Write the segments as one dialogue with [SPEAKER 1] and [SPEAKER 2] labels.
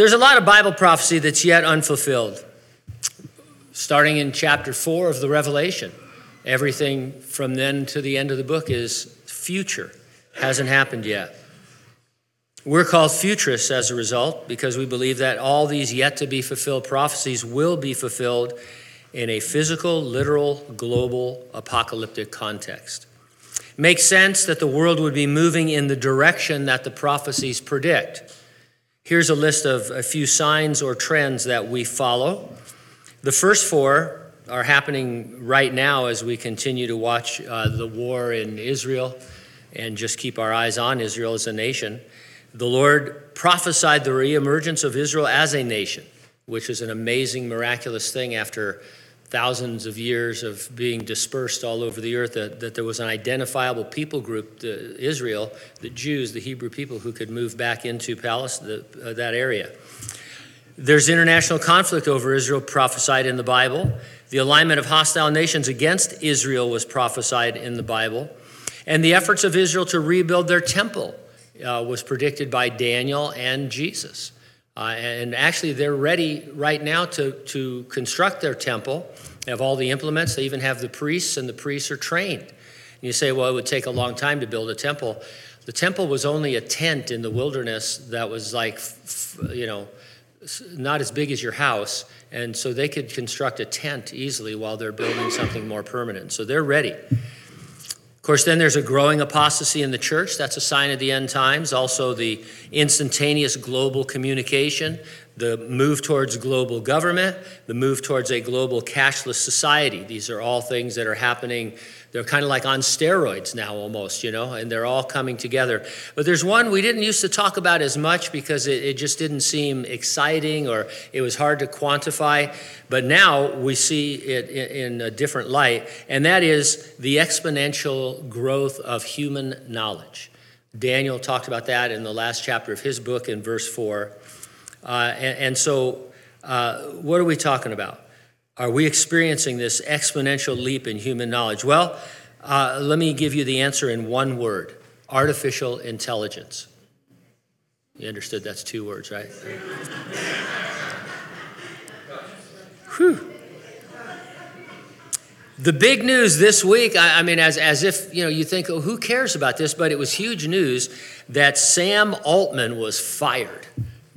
[SPEAKER 1] There's a lot of Bible prophecy that's yet unfulfilled. Starting in chapter 4 of the Revelation, everything from then to the end of the book is future, hasn't happened yet. We're called futurists as a result because we believe that all these yet to be fulfilled prophecies will be fulfilled in a physical, literal, global, apocalyptic context. Makes sense that the world would be moving in the direction that the prophecies predict. Here's a list of a few signs or trends that we follow. The first four are happening right now as we continue to watch uh, the war in Israel and just keep our eyes on Israel as a nation. The Lord prophesied the reemergence of Israel as a nation, which is an amazing, miraculous thing after thousands of years of being dispersed all over the earth, that, that there was an identifiable people group, the, Israel, the Jews, the Hebrew people, who could move back into Palestine, uh, that area. There's international conflict over Israel prophesied in the Bible. The alignment of hostile nations against Israel was prophesied in the Bible. And the efforts of Israel to rebuild their temple uh, was predicted by Daniel and Jesus. Uh, and actually, they're ready right now to, to construct their temple. They have all the implements. They even have the priests, and the priests are trained. And you say, well, it would take a long time to build a temple. The temple was only a tent in the wilderness that was like, you know, not as big as your house. And so they could construct a tent easily while they're building something more permanent. So they're ready. Of course, then there's a growing apostasy in the church. That's a sign of the end times. Also, the instantaneous global communication, the move towards global government, the move towards a global cashless society. These are all things that are happening they're kind of like on steroids now, almost, you know, and they're all coming together. But there's one we didn't used to talk about as much because it, it just didn't seem exciting or it was hard to quantify. But now we see it in, in a different light, and that is the exponential growth of human knowledge. Daniel talked about that in the last chapter of his book in verse 4. Uh, and, and, so, uh, what are we talking about? Are we experiencing this exponential leap in human knowledge? Well, uh, let me give you the answer in one word artificial intelligence. You understood that's two words, right? Whew. The big news this week, I, I, mean, as, as if, you know, you think, oh, who cares about this? But it was huge news that Sam Altman was fired.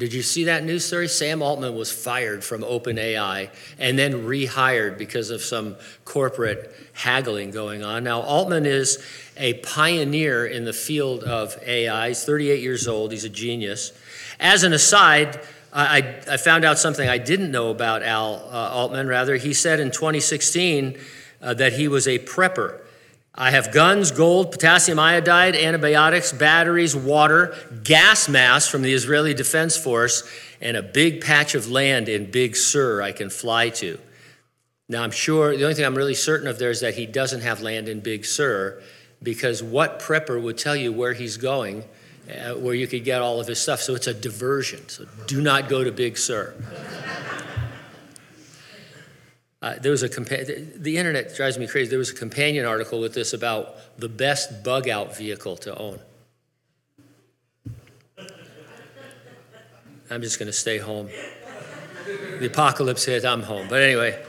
[SPEAKER 1] Did you see that news story? Sam Altman was fired from OpenAI and then rehired because of some corporate haggling going on. Now, Altman is a pioneer in the field of AI. He's 38 years old, he's a genius. As an aside, I, I found out something I didn't know about Al uh, Altman. Rather, he said in 2016 uh, that he was a prepper. I have guns, gold, potassium iodide, antibiotics, batteries, water, gas masks from the Israeli Defense Force, and a big patch of land in Big Sur I can fly to. Now, I'm sure the only thing I'm really certain of there is that he doesn't have land in Big Sur, because what prepper would tell you where he's going, uh, where you could get all of his stuff? So it's a diversion. So do not go to Big Sur. Uh, there was a compa- the internet drives me crazy. There was a companion article with this about the best bug out vehicle to own. I'm just going to stay home. The apocalypse hit, I'm home. But anyway,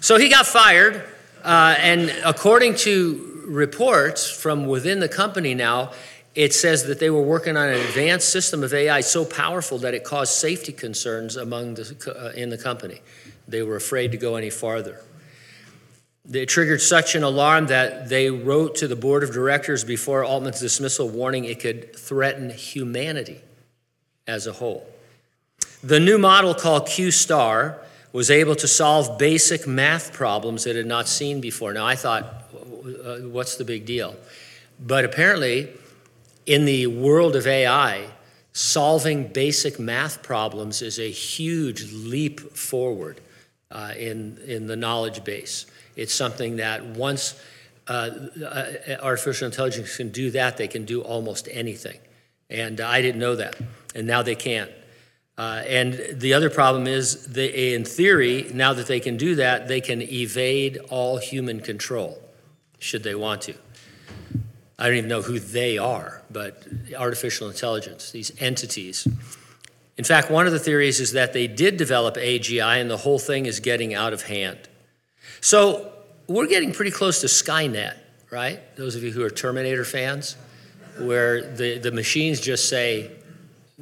[SPEAKER 1] so he got fired, uh, and according to reports from within the company now, it says that they were working on an advanced system of AI so powerful that it caused safety concerns among the, uh, in the company. They were afraid to go any farther. It triggered such an alarm that they wrote to the board of directors before Altman's dismissal, warning it could threaten humanity as a whole. The new model called Q Star was able to solve basic math problems it had not seen before. Now, I thought, uh, what's the big deal? But apparently, in the world of AI, solving basic math problems is a huge leap forward uh, in, in the knowledge base. It's something that once uh, uh, artificial intelligence can do that, they can do almost anything. And I didn't know that, and now they can. Uh, and the other problem is, they, in theory, now that they can do that, they can evade all human control, should they want to. I don't even know who they are, but artificial intelligence, these entities. In fact, one of the theories is that they did develop AGI and the whole thing is getting out of hand. So we're getting pretty close to Skynet, right? Those of you who are Terminator fans, where the, the machines just say,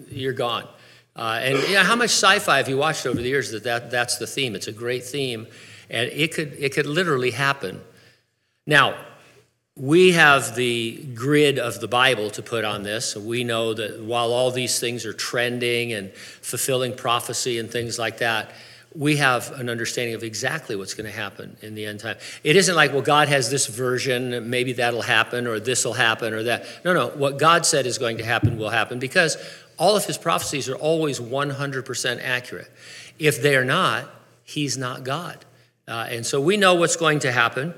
[SPEAKER 1] you're gone. Uh, and you know, how much sci-fi have you watched over the years that, that that's the theme? It's a great theme, and it could, it could literally happen. Now, we have the grid of the Bible to put on this. We know that while all these things are trending and fulfilling prophecy and things like that, we have an understanding of exactly what's going to happen in the end time. It isn't like, well, God has this version, maybe that'll happen, or this will happen, or that. No, no. What God said is going to happen will happen because all of his prophecies are always 100% accurate. If they are not, he's not God. Uh, and so we know what's going to happen.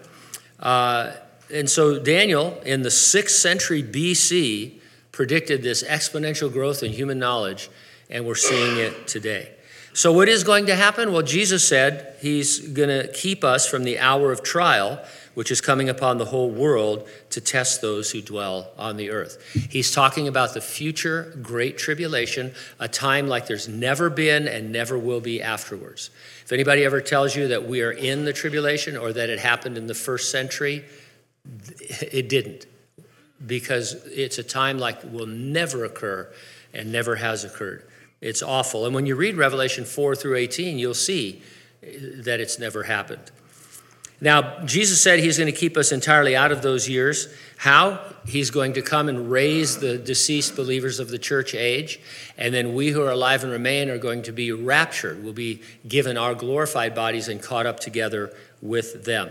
[SPEAKER 1] Uh, and so Daniel, in the sixth century BC, predicted this exponential growth in human knowledge, and we're seeing it today. So, what is going to happen? Well, Jesus said he's going to keep us from the hour of trial, which is coming upon the whole world to test those who dwell on the earth. He's talking about the future great tribulation, a time like there's never been and never will be afterwards. If anybody ever tells you that we are in the tribulation or that it happened in the first century, it didn't, because it's a time like will never occur and never has occurred. It's awful. And when you read Revelation 4 through 18, you'll see that it's never happened. Now, Jesus said he's going to keep us entirely out of those years. How? He's going to come and raise the deceased believers of the church age, and then we who are alive and remain are going to be raptured. We'll be given our glorified bodies and caught up together with them.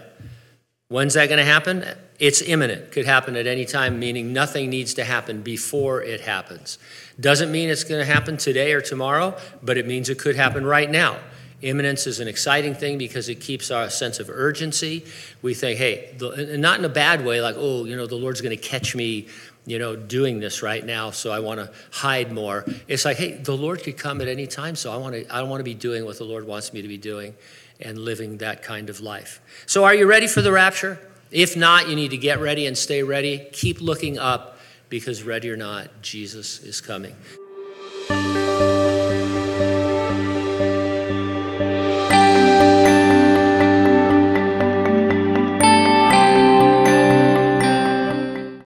[SPEAKER 1] When's that going to happen? It's imminent. Could happen at any time, meaning nothing needs to happen before it happens. Doesn't mean it's going to happen today or tomorrow, but it means it could happen right now. Imminence is an exciting thing because it keeps our sense of urgency. We think, hey, the, not in a bad way, like, oh, you know, the Lord's going to catch me, you know, doing this right now, so I want to hide more. It's like, hey, the Lord could come at any time, so I want to, I want to be doing what the Lord wants me to be doing and living that kind of life. So, are you ready for the rapture? If not, you need to get ready and stay ready. Keep looking up because, ready or not, Jesus is coming.